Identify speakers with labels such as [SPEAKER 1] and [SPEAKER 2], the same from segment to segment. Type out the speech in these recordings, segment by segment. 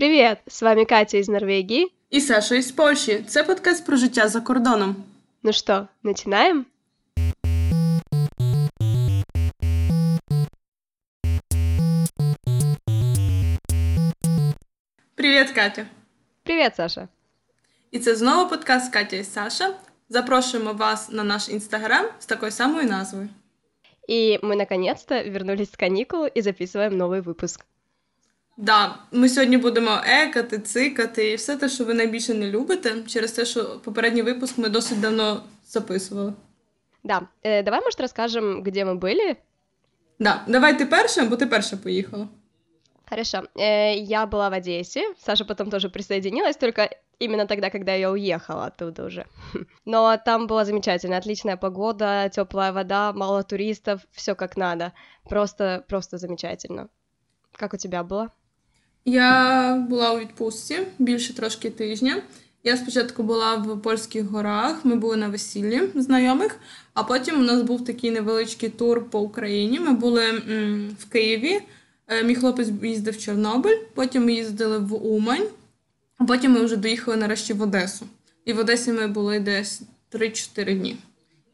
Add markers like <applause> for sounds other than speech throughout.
[SPEAKER 1] Привет! С вами Катя из Норвегии.
[SPEAKER 2] І Саша із Польщі. Це подкаст про життя за кордоном.
[SPEAKER 1] Ну что, начинаем?
[SPEAKER 2] Привіт, Катя!
[SPEAKER 1] Привет, Саша!
[SPEAKER 2] І це знову подкаст Катя і Саша. Запрошуємо вас на наш інстаграм з такою самою назвою.
[SPEAKER 1] И мы наконец-то вернулись с каникул и записываем новый выпуск.
[SPEAKER 2] Да, ми сьогодні будемо екати, цикати і все те, що ви найбільше не любите, через те, що попередній випуск ми досить давно записували.
[SPEAKER 1] Да, э, давай, может, расскажем, где мы были?
[SPEAKER 2] Да, давай ти перша, бо ти перша поїхала.
[SPEAKER 1] Хорошо. Э, Я была в Одессе, Саша потом тоже присоединилась, только именно тогда, когда я уехала оттуда уже. <laughs> Но там была замечательная, отличная погода, теплая вода, мало туристов, все как надо. Просто, просто замечательно. Как у тебя было?
[SPEAKER 2] Я була у відпустці більше трошки тижня. Я спочатку була в польських горах, ми були на весіллі знайомих, а потім у нас був такий невеличкий тур по Україні. Ми були в Києві. Е, Мій хлопець їздив в Чорнобиль, потім ми їздили в Умань, а потім ми вже доїхали нарешті в Одесу. І в Одесі ми були десь 3-4 дні.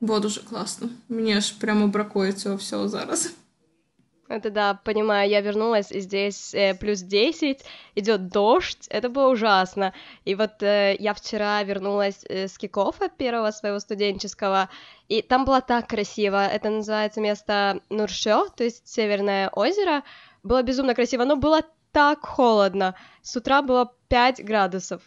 [SPEAKER 2] Було дуже класно. Мені аж прямо бракує цього всього зараз.
[SPEAKER 1] Это да, понимаю, я вернулась, и здесь э, плюс 10, идет дождь, это было ужасно. И вот э, я вчера вернулась э, с кикофа первого своего студенческого, и там было так красиво, это называется место Нуршё, то есть Северное озеро, было безумно красиво, но было так холодно, с утра было 5 градусов,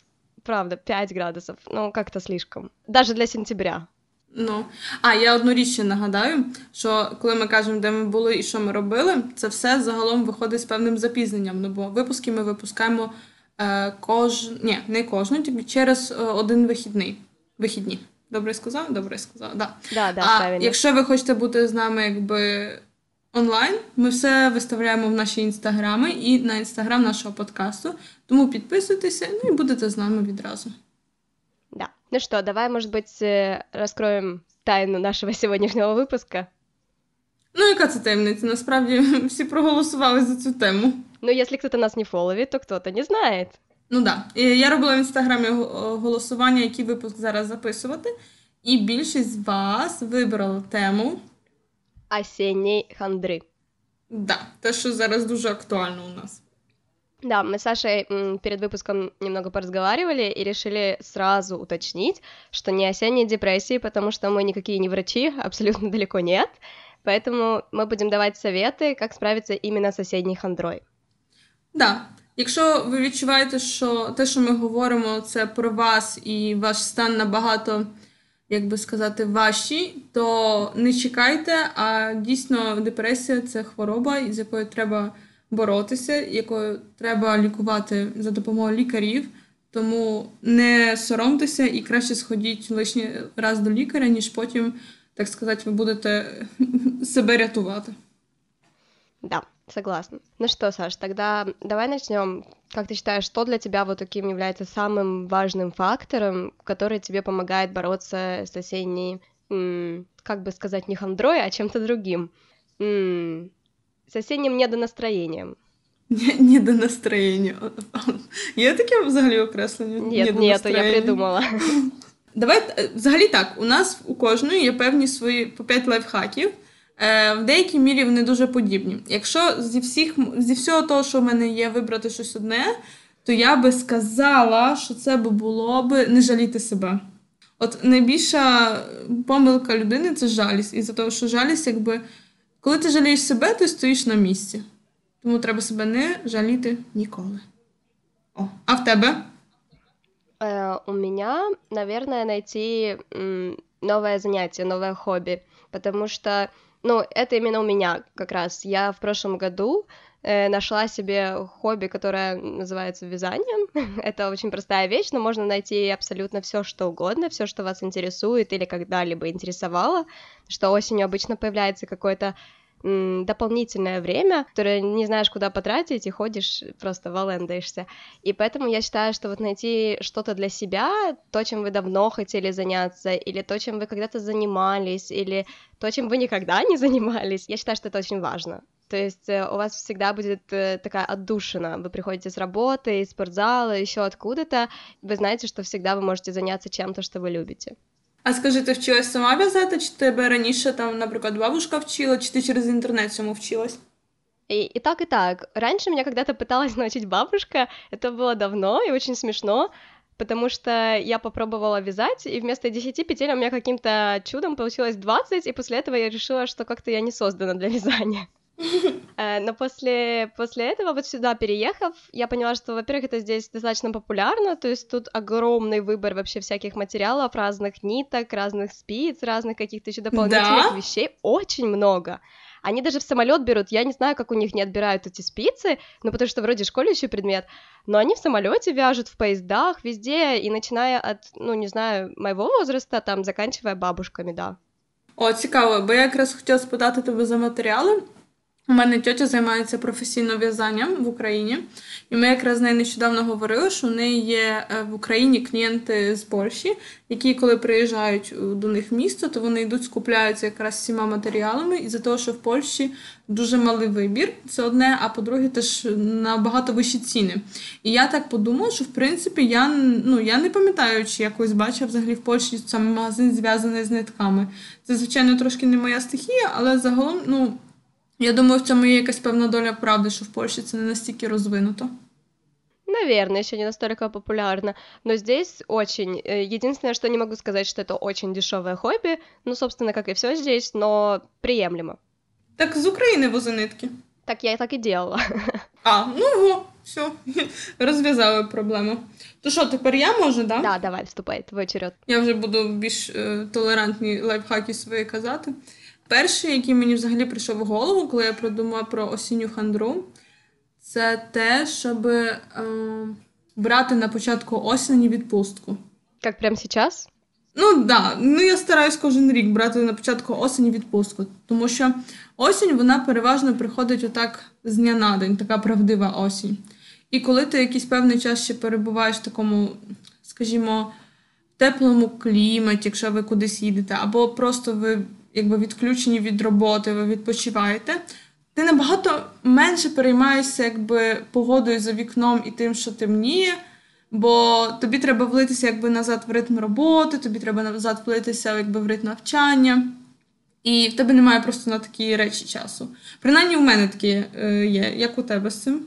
[SPEAKER 1] правда, 5 градусов, ну как-то слишком, даже для сентября.
[SPEAKER 2] Ну, а я одну річ ще нагадаю, що коли ми кажемо, де ми були і що ми робили, це все загалом виходить з певним запізненням. Ну бо випуски ми випускаємо е, кож... Ні, не кожну, тільки через е, один вихідний. Вихідні. Добре сказав? Добре сказав, да.
[SPEAKER 1] Да, да,
[SPEAKER 2] а
[SPEAKER 1] правильно.
[SPEAKER 2] якщо ви хочете бути з нами якби онлайн, ми все виставляємо в наші інстаграми і на інстаграм нашого подкасту. Тому підписуйтеся, ну і будете з нами відразу.
[SPEAKER 1] Да. Ну что, давай, может быть, э, раскроем тайну нашего <laughs> сегодняшнего выпуска.
[SPEAKER 2] Ну, яка це таємниця? Насправді <laughs> всі проголосували за цю тему.
[SPEAKER 1] Ну, если кто-то нас не фоловит, то кто-то не знает.
[SPEAKER 2] Ну так. Да. Я робила в інстаграмі го- голосування, який випуск зараз записувати. І більшість з вас вибрала тему.
[SPEAKER 1] Осенней хандры.
[SPEAKER 2] Да, те, що зараз дуже актуально у нас.
[SPEAKER 1] Да, мы с Сашей м, перед выпуском немного поразговаривали и решили сразу уточнить, что не осенней депрессии, потому что мы никакие не врачи, <laughs> абсолютно далеко нет. Поэтому мы будем давать советы, как справиться именно с осенней хандрой.
[SPEAKER 2] Да. Якщо ви відчуваєте, що те, що ми говоримо, це про вас і ваш стан набагато, як би сказати, важчий, то не чекайте, а дійсно депресія це хвороба, з якою треба боротися, якою треба лікувати за допомогою лікарів. Тому не соромтеся і краще сходіть лишній раз до лікаря, ніж потім, так сказати, ви будете <laughs> себе рятувати.
[SPEAKER 1] Да, согласна. Ну что, Саш, тогда давай начнем. Как ты считаешь, что для тебя вот таким является самым важным фактором, который тебе помогает бороться с осенней, м, как бы сказать, не хандрой, а чем-то другим? С осенним недонастроением.
[SPEAKER 2] Ні, ні до настроєння. Є таке взагалі окреслення? Ні
[SPEAKER 1] Нет,
[SPEAKER 2] до
[SPEAKER 1] нет, я придумала.
[SPEAKER 2] Давай е, взагалі так. У нас у кожної є певні свої по 5 лайфхаків. Е, в деякій мірі вони дуже подібні. Якщо зі всіх зі всього того, що в мене є, вибрати щось одне, то я би сказала, що це би було би не жаліти себе. От найбільша помилка людини це жалість. І за того, що жалість, якби коли ти жалієш себе, ти стоїш на місці. Тому треба себе не жаліти ніколи. О, а в тебе?
[SPEAKER 1] Э, У меня, наверное, найти м, новое занятие, новое хобби, потому что, ну, это именно у меня как раз. Я в прошлом году э, нашла себе хобби, которое называется вязанием. <laughs> Это очень простая вещь, но можно найти абсолютно все, что угодно, все, что вас интересует или когда-либо интересовало, что осенью обычно появляется какое-то м, дополнительное время, которое не знаешь, куда потратить, и ходишь, просто валендаешься. И поэтому я считаю, что вот найти что-то для себя, то, чем вы давно хотели заняться, или то, чем вы когда-то занимались, или то, чем вы никогда не занимались, я считаю, что это очень важно. То есть э, у вас всегда будет э, такая отдушина. Вы приходите с работы, из спортзала, еще откуда-то. Вы знаете, что всегда вы можете заняться чем-то, что вы любите.
[SPEAKER 2] А скажи, ти вчилась сама в'язати, чи тебе раніше там, наприклад, бабушка вчила, чи ти через интернет цьому вчилась?
[SPEAKER 1] И, и так, и так. Раньше меня когда-то пыталась <laughs> научить бабушка, это было давно и очень смешно, потому что я попробовала вязать, и вместо 10 петель у меня каким-то чудом получилось 20, и после этого я решила, что как-то я не создана для вязания. <laughs> Э, но после, после этого, вот сюда переехав, я поняла, что, во-первых, это здесь достаточно популярно, то есть тут огромный выбор вообще всяких материалов, разных ниток, разных спиц, разных каких-то еще дополнительных
[SPEAKER 2] да?
[SPEAKER 1] вещей, очень много. Они даже в самолет берут. Я не знаю, как у них не отбирают эти спицы, ну потому что вроде школе еще предмет. Но они в самолете вяжут, в поездах, везде, и начиная от, ну не знаю, моего возраста, там, заканчивая бабушками, да.
[SPEAKER 2] О, цікаво, бо я якраз хотіла спитати тебе за матеріали. У мене тьотя займається професійно в'язанням в Україні, і ми якраз з нею нещодавно говорили, що в неї є е, в Україні клієнти з Польщі, які, коли приїжджають до них в місто, то вони йдуть, скупляються якраз всіма матеріалами, і за того, що в Польщі дуже малий вибір, це одне, а по-друге, теж набагато вищі ціни. І я так подумала, що в принципі я ну, я не пам'ятаю, чи якось бачив взагалі в Польщі саме магазин зв'язаний з нитками. Це, звичайно, трошки не моя стихія, але загалом, ну. Я думаю, в цьому є якась певна доля правди, що в Польщі це не настільки розвинуто.
[SPEAKER 1] Наверное, еще не настолько популярно, но здесь очень. Э, единственное, что не могу сказать, что это очень дешевое хобби, ну, собственно, как и все здесь, но приемлемо.
[SPEAKER 2] Так з України вози нитки.
[SPEAKER 1] Так я и так и делала. <laughs>
[SPEAKER 2] А, ну во, все, <laughs> розв'язали проблему. То що, тепер я можу, да?
[SPEAKER 1] Да, давай, вступай, твой черед.
[SPEAKER 2] Я вже буду більш е, толерантні лайфхаки свої казати. Перший, який мені взагалі прийшов в голову, коли я продумала про осінню хандру, це те, щоб е, брати на початку осені відпустку.
[SPEAKER 1] Як прямо зараз?
[SPEAKER 2] Ну так, да. ну я стараюсь кожен рік брати на початку осені відпустку, тому що осінь вона переважно приходить отак з дня на день, така правдива осінь. І коли ти якийсь певний час ще перебуваєш в такому, скажімо, теплому кліматі, якщо ви кудись їдете, або просто ви якби відключені від роботи, ви відпочиваєте, ти набагато менше переймаєшся якби погодою за вікном і тим, що темніє. Бо тобі треба влитися якби назад в ритм роботи, тобі треба назад влитися якби в ритм навчання, і в тебе немає просто на такі речі часу. Принаймні, у мене такі е, є. Як у тебе з цим?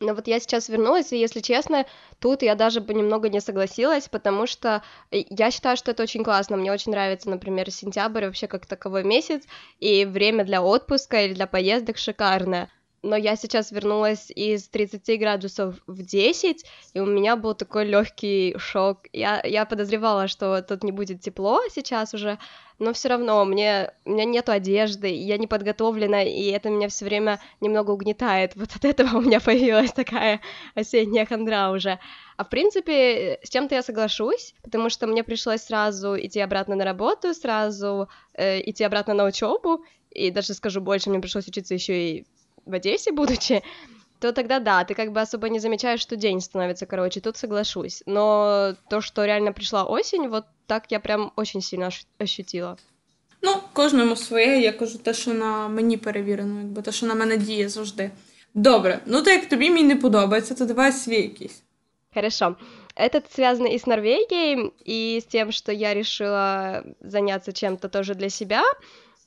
[SPEAKER 1] Но вот я сейчас вернулась, и если честно, тут я даже бы немного не согласилась, потому что э, я считаю, что это очень классно. Мне очень нравится, например, сентябрь вообще как таковой месяц, и время для отпуска или для поездок шикарное но я сейчас вернулась из 30 градусов в 10, и у меня был такой легкий шок. Я, я подозревала, что тут не будет тепло сейчас уже, но все равно мне, у меня нету одежды, я не подготовлена, и это меня все время немного угнетает. Вот от этого у меня появилась такая осенняя хандра уже. А в принципе, с чем-то я соглашусь, потому что мне пришлось сразу идти обратно на работу, сразу э, идти обратно на учебу, и даже скажу больше, мне пришлось учиться еще и в Одессе будучи, то тогда да, ты как бы особо не замечаешь, что день становится короче, тут соглашусь. Но то, что реально пришла осень, вот так я прям очень сильно ощутила.
[SPEAKER 2] Ну, кожному своє, я кажу те, що на мені перевірено, якби те, що на мене діє завжди. Добре, ну то як тобі мій не подобається, то давай свій якийсь.
[SPEAKER 1] Хорошо. Этот связан и с Норвегией, и с тем, что я решила заняться чем-то тоже для себя.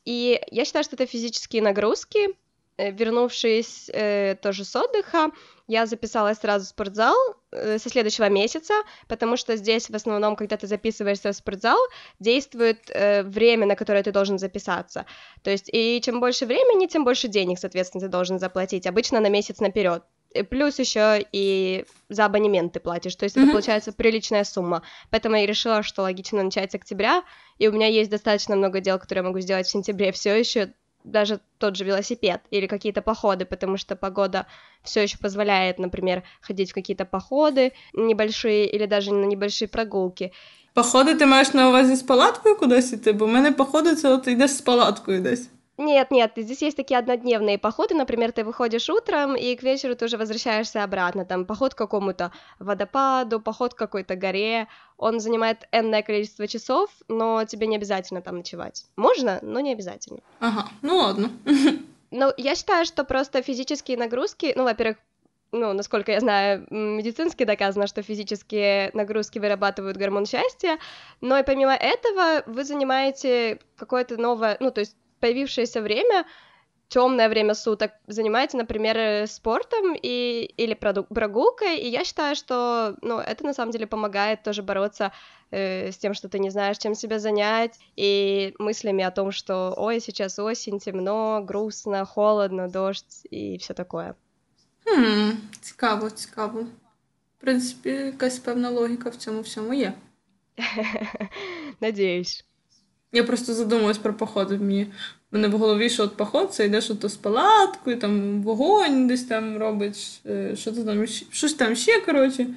[SPEAKER 1] И я считаю, что это физические нагрузки, Э, вернувшись э, тоже с отдыха, я записалась сразу в спортзал э, со следующего месяца, потому что здесь в основном, когда ты записываешься в спортзал, действует э, время, на которое ты должен записаться. То есть, и чем больше времени, тем больше денег, соответственно, ты должен заплатить. Обычно на месяц наперед. Плюс еще и за абонемент ты платишь, то есть mm-hmm. это получается приличная сумма. Поэтому я решила, что логично начать с октября, и у меня есть достаточно много дел, которые я могу сделать в сентябре все еще, даже тот же велосипед или какие-то походы, потому что погода все еще позволяет, например, ходить в какие-то походы небольшие или даже на небольшие прогулки.
[SPEAKER 2] Походи ти маєш на увазі з палаткою кудись іти? Бо в мене походи це от йдеш з палаткою десь.
[SPEAKER 1] Нет, нет, здесь есть такие однодневные походы, например, ты выходишь утром, и к вечеру ты уже возвращаешься обратно, там, поход к какому-то водопаду, поход к какой-то горе, он занимает энное количество часов, но тебе не обязательно там ночевать. Можно, но не обязательно.
[SPEAKER 2] Ага, ну ладно.
[SPEAKER 1] Ну, я считаю, что просто физические нагрузки, ну, во-первых, ну, насколько я знаю, медицински доказано, что физические нагрузки вырабатывают гормон счастья, но и помимо этого вы занимаете какое-то новое, ну, то есть появившееся время, темное время суток занимаете, например, спортом и, или прогулкой, и я считаю, что ну, это на самом деле помогает тоже бороться э, с тем, что ты не знаешь, чем себя занять, и мыслями о том, что ой, сейчас осень, темно, грустно, холодно, дождь и все такое.
[SPEAKER 2] Хм, цікаво, цікаво. В принципі, якась певна логіка в цьому всьому є. <laughs>
[SPEAKER 1] Надіюсь.
[SPEAKER 2] Я просто задумалась про походи. Мені в мене в голові, що от поход, це йдеш ото з палаткою, там вогонь десь там робиш, що ти там, щось там ще, коротше.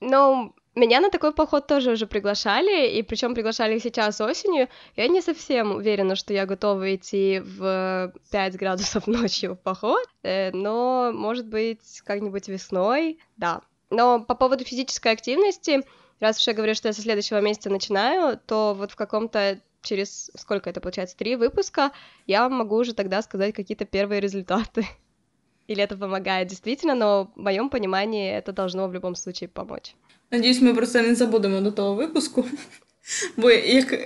[SPEAKER 1] Ну, Меня на такой поход тоже уже приглашали, и причем приглашали сейчас осенью. Я не совсем уверена, что я готова идти в 5 градусов ночью в поход, э, но, может быть, как-нибудь весной, да. Но по поводу физической активности, раз уж я говорю, что я со следующего месяца начинаю, то вот в каком-то через, сколько это получается, три выпуска, я могу уже тогда сказать какие-то первые результаты. <laughs> Или это помогает действительно, но в моем понимании это должно в любом случае помочь.
[SPEAKER 2] Надіюсь, ми про це не забудемо до того випуску. <laughs> Бо як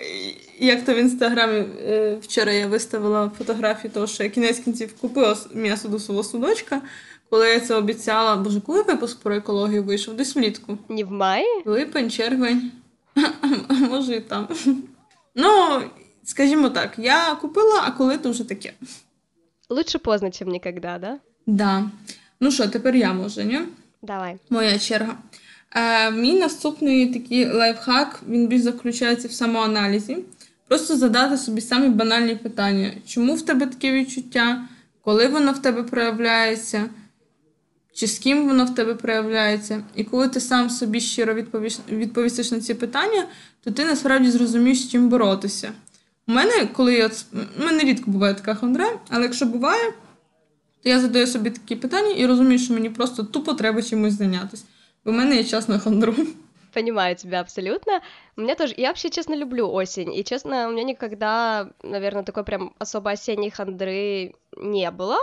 [SPEAKER 2] як то в інстаграмі е, вчора я виставила фотографію того, що я кінець кінців купила м'ясо до свого судочка, коли я це обіцяла, боже, коли випуск про екологію вийшов? Десь влітку.
[SPEAKER 1] Не в маї?
[SPEAKER 2] Липень, червень, <laughs> а може і там. Ну, скажімо так, я купила, а коли то вже таке.
[SPEAKER 1] Лучше поздно, ніж ніколи, да?
[SPEAKER 2] Да. Ну що, тепер я можу, ні?
[SPEAKER 1] Давай.
[SPEAKER 2] Моя черга. Е, Мій наступний такий лайфхак, він більш заключається в самоаналізі. Просто задати собі самі банальні питання, чому в тебе таке відчуття, коли воно в тебе проявляється, чи з ким воно в тебе проявляється. І коли ти сам собі щиро відповістиш на ці питання, то ти насправді зрозумієш, з чим боротися. У мене, коли я у мене рідко буває така хандра, але якщо буває, то я задаю собі такі питання і розумію, що мені просто тупо треба чимось зайнятися. У меня есть час на хандру.
[SPEAKER 1] Понимаю тебя абсолютно. У меня тоже... Я вообще, честно, люблю осень. И, честно, у меня никогда, наверное, такой прям особо осенней хандры не было.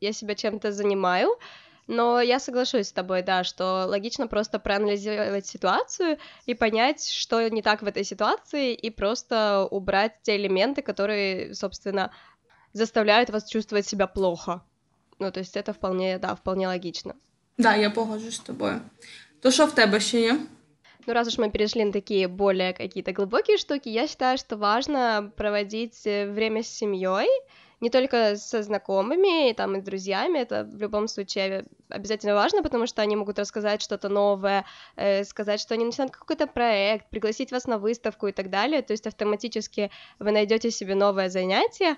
[SPEAKER 1] Я себя чем-то занимаю. Но я соглашусь с тобой, да, что логично просто проанализировать ситуацию и понять, что не так в этой ситуации, и просто убрать те элементы, которые, собственно, заставляют вас чувствовать себя плохо. Ну, то есть это вполне, да, вполне логично.
[SPEAKER 2] Да, я погоджуюсь з тобою. То що в тебе ще є?
[SPEAKER 1] Ну, раз уж мы перешли на такие более какие-то глубокие штуки, я считаю, что важно проводить э, время с семьей, не только со знакомыми там, и друзьями, это в любом случае обязательно важно, потому что они могут рассказать что-то новое, э, сказать, что они начинают какой-то проект, пригласить вас на выставку и так далее, то есть автоматически вы найдете себе новое занятие,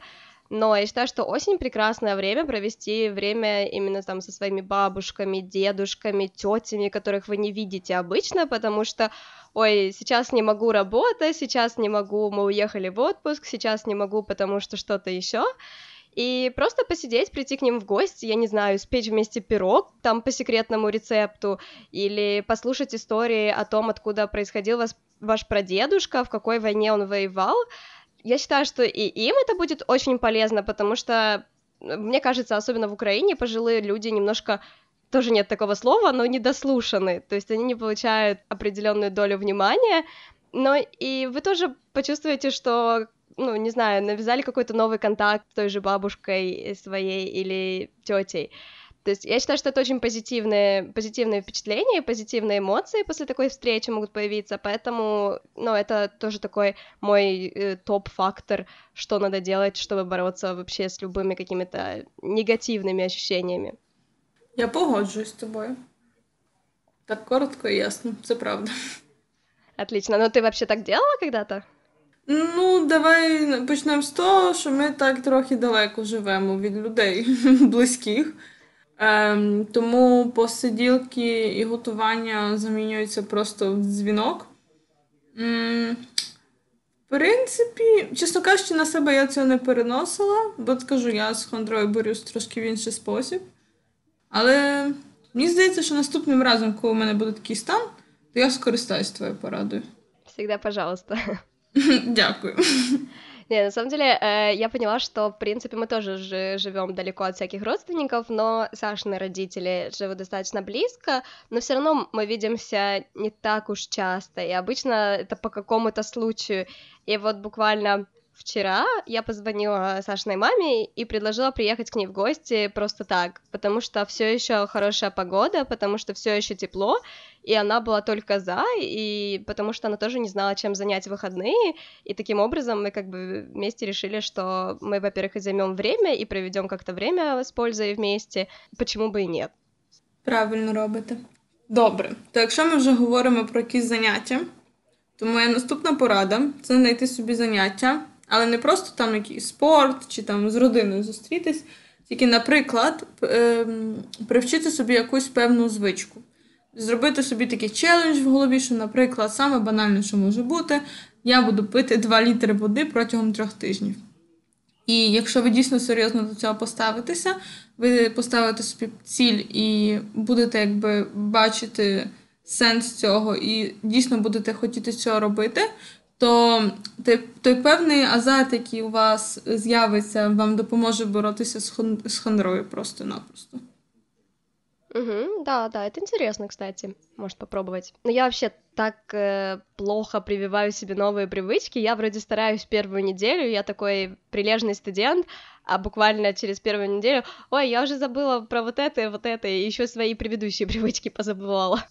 [SPEAKER 1] но я считаю, что осень прекрасное время провести время именно там со своими бабушками, дедушками, тетями, которых вы не видите обычно, потому что, ой, сейчас не могу работать, сейчас не могу, мы уехали в отпуск, сейчас не могу, потому что что-то еще. И просто посидеть, прийти к ним в гости, я не знаю, спечь вместе пирог там по секретному рецепту, или послушать истории о том, откуда происходил вас, ваш прадедушка, в какой войне он воевал, я считаю, что и им это будет очень полезно, потому что, мне кажется, особенно в Украине пожилые люди немножко тоже нет такого слова, но недослушаны, то есть они не получают определенную долю внимания, но и вы тоже почувствуете, что, ну, не знаю, навязали какой-то новый контакт с той же бабушкой своей или тетей. То есть я считаю, что это очень позитивные, позитивные впечатления, позитивные эмоции после такой встречи могут появиться, поэтому, ну, это тоже такой мой э, топ-фактор, что надо делать, чтобы бороться вообще с любыми какими-то негативными ощущениями.
[SPEAKER 2] Я погоджуюсь з тобою. Так коротко и ясно, це правда.
[SPEAKER 1] Отлично. Но ты вообще так делала когда-то?
[SPEAKER 2] Ну, давай почнемо з того, що ми так трохи далеко живемо від людей <laughs> близьких. Ем, Тому посиділки і готування замінюються просто в дзвінок. М, В принципі, чесно кажучи, на себе я цього не переносила, бо скажу, я з хондрою борюсь трошки в інший спосіб. Але мені здається, що наступним разом, коли у мене буде такий стан, то я скористаюсь твоєю порадою.
[SPEAKER 1] Всегда, пожалуйста. <laughs>
[SPEAKER 2] Дякую. <laughs>
[SPEAKER 1] Не, на самом деле, э, я поняла, что, в принципе, мы тоже же живем далеко от всяких родственников, но Сашины родители живут достаточно близко, но все равно мы видимся не так уж часто, и обычно это по какому-то случаю. И вот буквально вчера я позвонила Сашиной маме и предложила приехать к ней в гости просто так, потому что все еще хорошая погода, потому что все еще тепло, и она была только за, и потому что она тоже не знала, чем занять выходные, и таким образом мы как бы вместе решили, что мы, во-первых, и займем время, и проведем как-то время с пользой вместе, почему бы и нет.
[SPEAKER 2] Правильно робите. Добре, то якщо ми вже говоримо про якісь заняття, то моя наступна порада це знайти собі заняття, але не просто там якийсь спорт чи там з родиною зустрітись, тільки, наприклад, ем, привчити собі якусь певну звичку. Зробити собі такий челендж в голові, що, наприклад, саме банальне, що може бути, я буду пити 2 літри води протягом трьох тижнів. І якщо ви дійсно серйозно до цього поставитеся, ви поставите собі ціль і будете якби бачити сенс цього, і дійсно будете хотіти цього робити, то той, певний азарт, який у вас з'явиться, вам допоможе боротися хон, з хандрою просто-напросто.
[SPEAKER 1] Угу, да, да, это интересно, кстати. Может попробовать. Но я вообще так э, плохо прививаю себе новые привычки. Я вроде стараюсь первую неделю, я такой прилежный студент, а буквально через первую неделю, ой, я уже забыла про вот это и вот это, и еще свои предыдущие <laughs> привычки позабывала.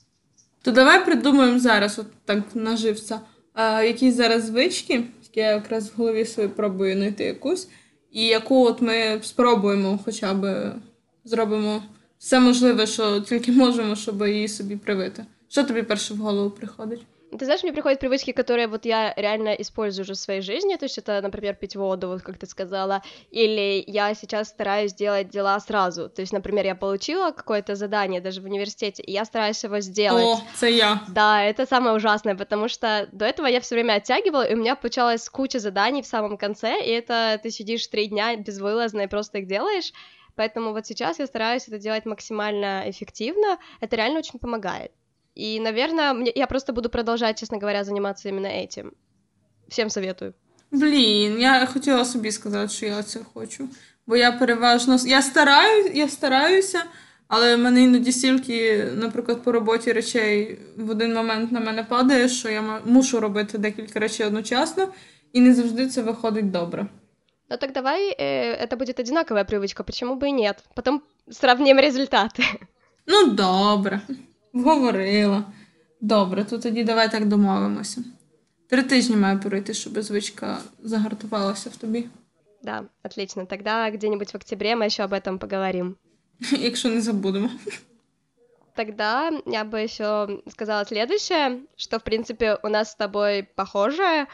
[SPEAKER 2] То давай придумаємо зараз, от так нажився, а, якісь зараз звички, я якраз в голові собі пробую знайти якусь, і яку от ми спробуємо хоча б зробимо все можливе, що тільки можемо, щоб її собі привити. Що тобі перше в голову приходить?
[SPEAKER 1] Ты знаешь, мне приходят привычки, которые вот я реально использую уже в своей жизни, то есть это, например, пить воду, вот как ты сказала, или я сейчас стараюсь делать дела сразу, то есть, например, я получила какое-то задание даже в университете, и я стараюсь его сделать.
[SPEAKER 2] О, це я.
[SPEAKER 1] Да, это самое ужасное, потому что до этого я все время оттягивала, и у меня получалась куча заданий в самом конце, и это ты сидишь три дня безвылазно и просто их делаешь, Поэтому вот сейчас я стараюсь это делать максимально эффективно. Это реально очень помогает. И, наверное, мне, я просто буду продолжать, честно говоря, заниматься именно этим. Всем советую.
[SPEAKER 2] Блін, я хотіла собі сказати, що я це хочу. Бо я переважно я стараю, я стараюся, але в мене іноді стільки, наприклад, по роботі речей в один момент на мене падає, що я мушу робити декілька речей одночасно, і не завжди це виходить добре.
[SPEAKER 1] Ну так давай э, это будет одинаковая привычка, почему бы и нет? Потом сравним результати.
[SPEAKER 2] Ну, добре, вговорила. Добре, то тоді давай так домовимося. Три тижні має пройти, щоб звичка загартувалася в тобі.
[SPEAKER 1] Да, отлично. Тогда где-нибудь в октябре мы еще об этом поговорим. <laughs>
[SPEAKER 2] Якщо не забудемо.
[SPEAKER 1] Тогда я бы еще сказала следующее, что, в принципе, у нас с тобой похожее,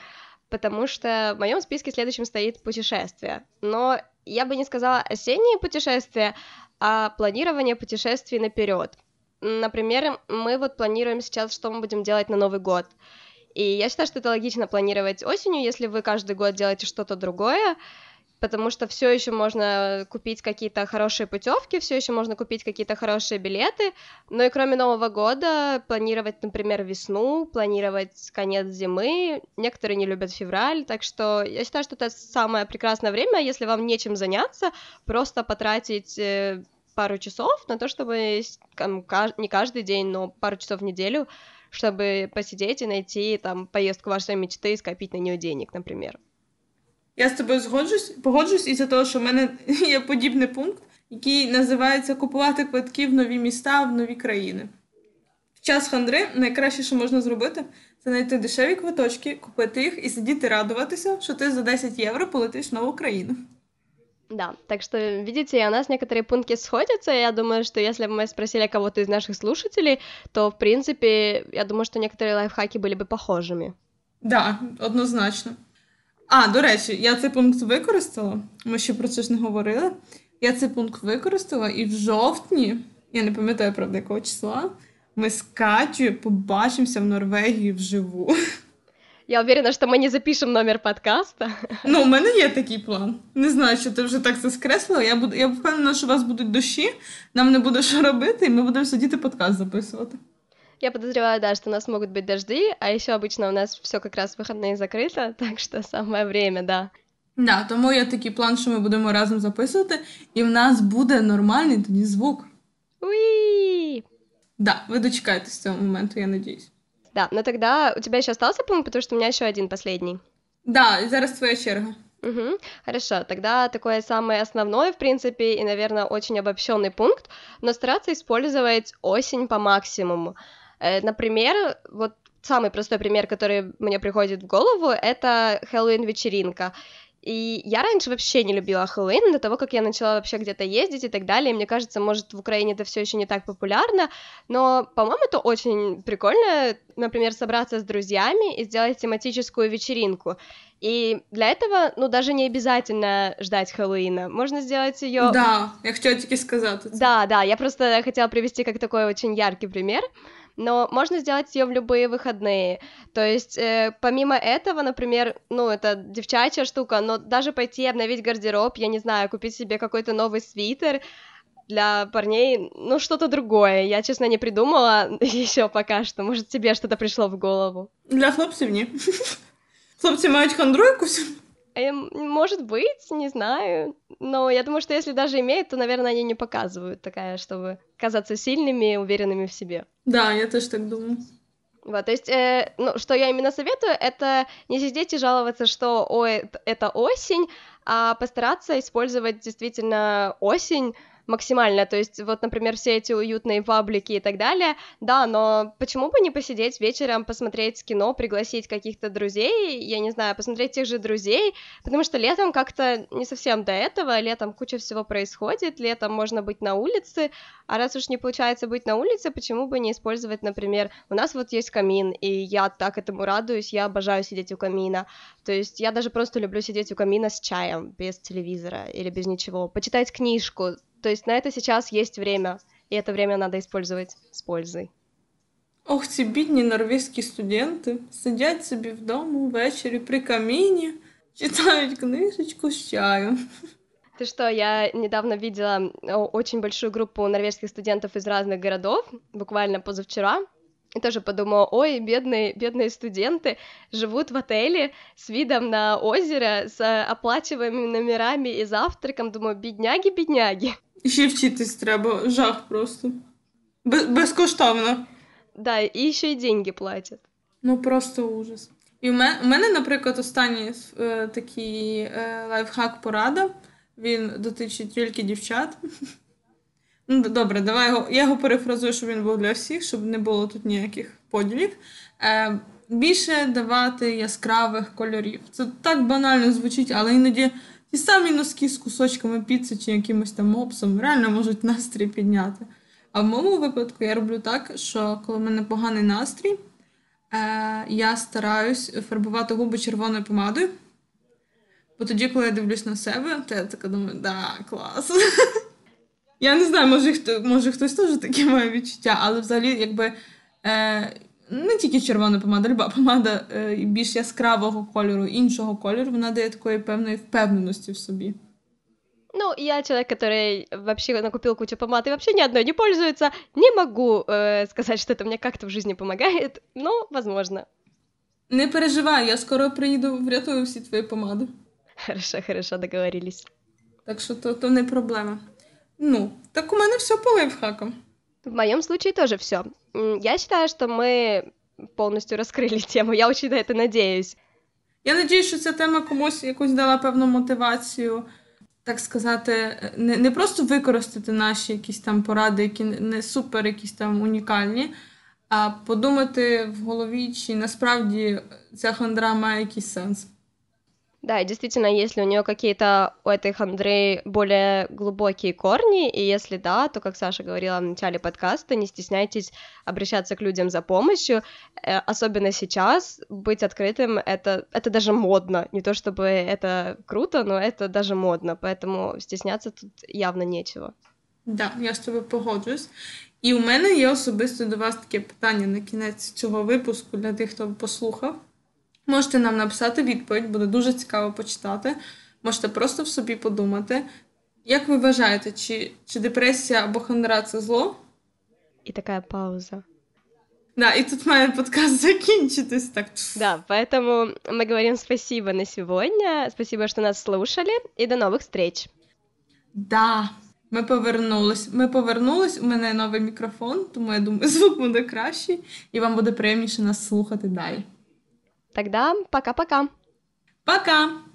[SPEAKER 1] потому что в моем списке следующим стоит путешествие. Но я бы не сказала осенние путешествия, а планирование путешествий наперед. Например, мы вот планируем сейчас, что мы будем делать на Новый год. И я считаю, что это логично планировать осенью, если вы каждый год делаете что-то другое, потому что все еще можно купить какие-то хорошие путевки, все еще можно купить какие-то хорошие билеты, но и кроме Нового года планировать, например, весну, планировать конец зимы, некоторые не любят февраль, так что я считаю, что это самое прекрасное время, если вам нечем заняться, просто потратить э, пару часов на то, чтобы не каждый день, но пару часов в неделю, чтобы посидеть и найти там поездку вашей мечты и скопить на нее денег, например.
[SPEAKER 2] Я з тобою згоджусь, погоджусь із-за того, що в мене <laughs> є подібний пункт, який називається купувати квитки в нові міста, в нові країни. В час хандри найкраще, що можна зробити, це знайти дешеві квиточки, купити їх і сидіти радуватися, що ти за 10 євро полетиш в нову країну.
[SPEAKER 1] Да, так что, видите, у нас некоторые пункты сходятся. Я думаю, что если бы мы спросили кого-то из наших слушателей, то, в принципе, я думаю, что некоторые лайфхаки были бы похожими.
[SPEAKER 2] Да, однозначно. А, до речі, я цей пункт використала. Ми ще про це ж не говорили. Я цей пункт використала, і в жовтні, я не пам'ятаю правда, якого числа, ми з Катю побачимося в Норвегії вживу.
[SPEAKER 1] Я уверена, що ми не запишемо номер подкаста.
[SPEAKER 2] Ну, у мене є такий план. Не знаю, що ти вже так це скреслила. Я буду, я впевнена, що у вас будуть дощі, нам не буде що робити, і ми будемо сидіти подкаст записувати.
[SPEAKER 1] Я подозреваю, да, что у нас могут быть дожди, а еще обычно у нас все как раз в выходные закрыто, <laughs> так что самое время, да.
[SPEAKER 2] Да, тому є такий план, що ми будемо разом записувати, і в нас буде нормальний тоді звук.
[SPEAKER 1] Уи!
[SPEAKER 2] Да, ви дочекаєтесь цього моменту, я надіюсь.
[SPEAKER 1] Да, но тогда у тебя еще остался пункт, потому что у меня еще один последний.
[SPEAKER 2] Да, зараз твоя черга.
[SPEAKER 1] Угу, хорошо, тогда такой самый основной, в принципе, и, наверное, очень обобщенный пункт, но стараться использовать осень по максимуму. Э, Например, вот самый простой пример, который мне приходит в голову, это Хэллоуин-вечеринка. И я раньше вообще не любила Хэллоуин, до того, как я начала вообще где-то ездить и так далее. Мне кажется, может, в Украине это все еще не так популярно, но, по-моему, это очень прикольно, например, собраться с друзьями и сделать тематическую вечеринку. И для этого, ну, даже не обязательно ждать Хэллоуина. Можно сделать ее...
[SPEAKER 2] Да, я хотіла тільки сказати. Це.
[SPEAKER 1] Да, да, я просто хотела привести как такой очень яркий пример, но можно сделать ее в любые выходные. То есть, э, помимо этого, например, ну, это девчачья штука, но даже пойти обновить гардероб, я не знаю, купить себе какой-то новый свитер, для парней, ну, что-то другое. Я, честно, не придумала <laughs> еще пока что. Может, тебе что-то пришло в голову?
[SPEAKER 2] Для хлопців ні. Хлопці мають хандру якусь.
[SPEAKER 1] Эм, Может быть, не знаю. Но я думаю, что если даже имеют, то, наверное, они не показывают такая, чтобы казаться сильными и уверенными в себе.
[SPEAKER 2] Да, я теж так думаю.
[SPEAKER 1] Вот, то есть, э, ну, что я именно советую, это не сидеть и жаловаться, что, ой, это осень, а постараться использовать действительно осень максимально, то есть, вот, например, все эти уютные паблики и так далее, да, но почему бы не посидеть вечером, посмотреть кино, пригласить каких-то друзей, я не знаю, посмотреть тех же друзей, потому что летом как-то не совсем до этого, летом куча всего происходит, летом можно быть на улице, а раз уж не получается быть на улице, почему бы не использовать, например, у нас вот есть камин, и я так этому радуюсь, я обожаю сидеть у камина. То есть я даже просто люблю сидеть у камина с чаем, без телевизора или без ничего, почитать книжку. То есть на это сейчас есть время, и это время надо использовать с пользой.
[SPEAKER 2] Ох, ці бідні норвезькі студенти сидять собі вдома ввечері при каміні, читають книжечку з чаєм.
[SPEAKER 1] Ты что, я недавно видела о, очень большую группу норвежских студентов из разных городов, буквально позавчера, и тоже подумала, ой, бедные, бедные студенты живут в отеле с видом на озеро, с э, оплачиваемыми номерами и завтраком. Думаю, бедняги-бедняги.
[SPEAKER 2] І Ще вчитись треба, жах просто. Без- безкоштовно.
[SPEAKER 1] Да, и еще и деньги платят.
[SPEAKER 2] Ну просто ужас. І в мене, у мене, наприклад, останній е, такий е, лайфхак порада. Він дотичить тільки дівчат. <laughs> Ну, добре, давай його. Я його перефразую, щоб він був для всіх, щоб не було тут ніяких поділів. Е, більше давати яскравих кольорів. Це так банально звучить, але іноді ті самі носки з кусочками піци чи якимось там мопсом реально можуть настрій підняти. А в моєму випадку я роблю так, що коли в мене поганий настрій, е, я стараюсь фарбувати губи червоною помадою. Бо тоді, коли я дивлюсь на себе, то я така думаю, да, клас. <laughs> Я не знаю, може, хто, може хтось теж таке має відчуття, але взагалі, якби е, не тільки червона помада, люба помада е, і більш яскравого кольору, іншого кольору, вона дає такої певної впевненості в собі.
[SPEAKER 1] Ну, я человек, который вообще накупил кучу помад и вообще ни одной не пользуется. Не могу э, сказать, что это мне как-то в жизни помогает, но возможно.
[SPEAKER 2] Не переживай, я скоро приїду, врятую всі твої помади.
[SPEAKER 1] Хорошо, хорошо, договорились.
[SPEAKER 2] Так що то, то не проблема. Ну, так у мене все по лайфхакам.
[SPEAKER 1] В моем случае тоже все. Я считаю, что мы полностью раскрыли тему. <laughs> Я очень на это надеюсь.
[SPEAKER 2] Я надію, що ця тема комусь якусь дала певну мотивацію, так сказати, не, не просто використати наші якісь там поради, які не- не супер якісь там унікальні, а подумати в голові, чи насправді ця хандра має якийсь сенс.
[SPEAKER 1] Да, и действительно, если у нее какие-то у этой хандры более глубокие корни, и если да, то, как Саша говорила в начале подкаста, не стесняйтесь обращаться к людям за помощью, Э, особенно сейчас быть открытым это это даже модно, не то чтобы это круто, но это даже модно, поэтому стесняться тут явно нечего.
[SPEAKER 2] Да, я з тобою погоджуюсь. І у мене є особисто до вас таке питання на кінець цього випуску для тих, хто послухав. Можете нам написати відповідь, буде дуже цікаво почитати. Можете просто в собі подумати. Як ви вважаєте, чи, чи депресія або хандра це зло?
[SPEAKER 1] И такая пауза.
[SPEAKER 2] Да, и тут мой подкаст закінчитись так.
[SPEAKER 1] Да, поэтому мы говорим спасибо на сегодня, спасибо, что нас слушали, и до новых встреч.
[SPEAKER 2] Да, ми повернулись. Ми повернулись, у мене новий мікрофон, тому я думаю, звук <laughs> буде кращий, і вам буде приємніше нас слухати далі.
[SPEAKER 1] Тогда пока-пока.
[SPEAKER 2] Пока!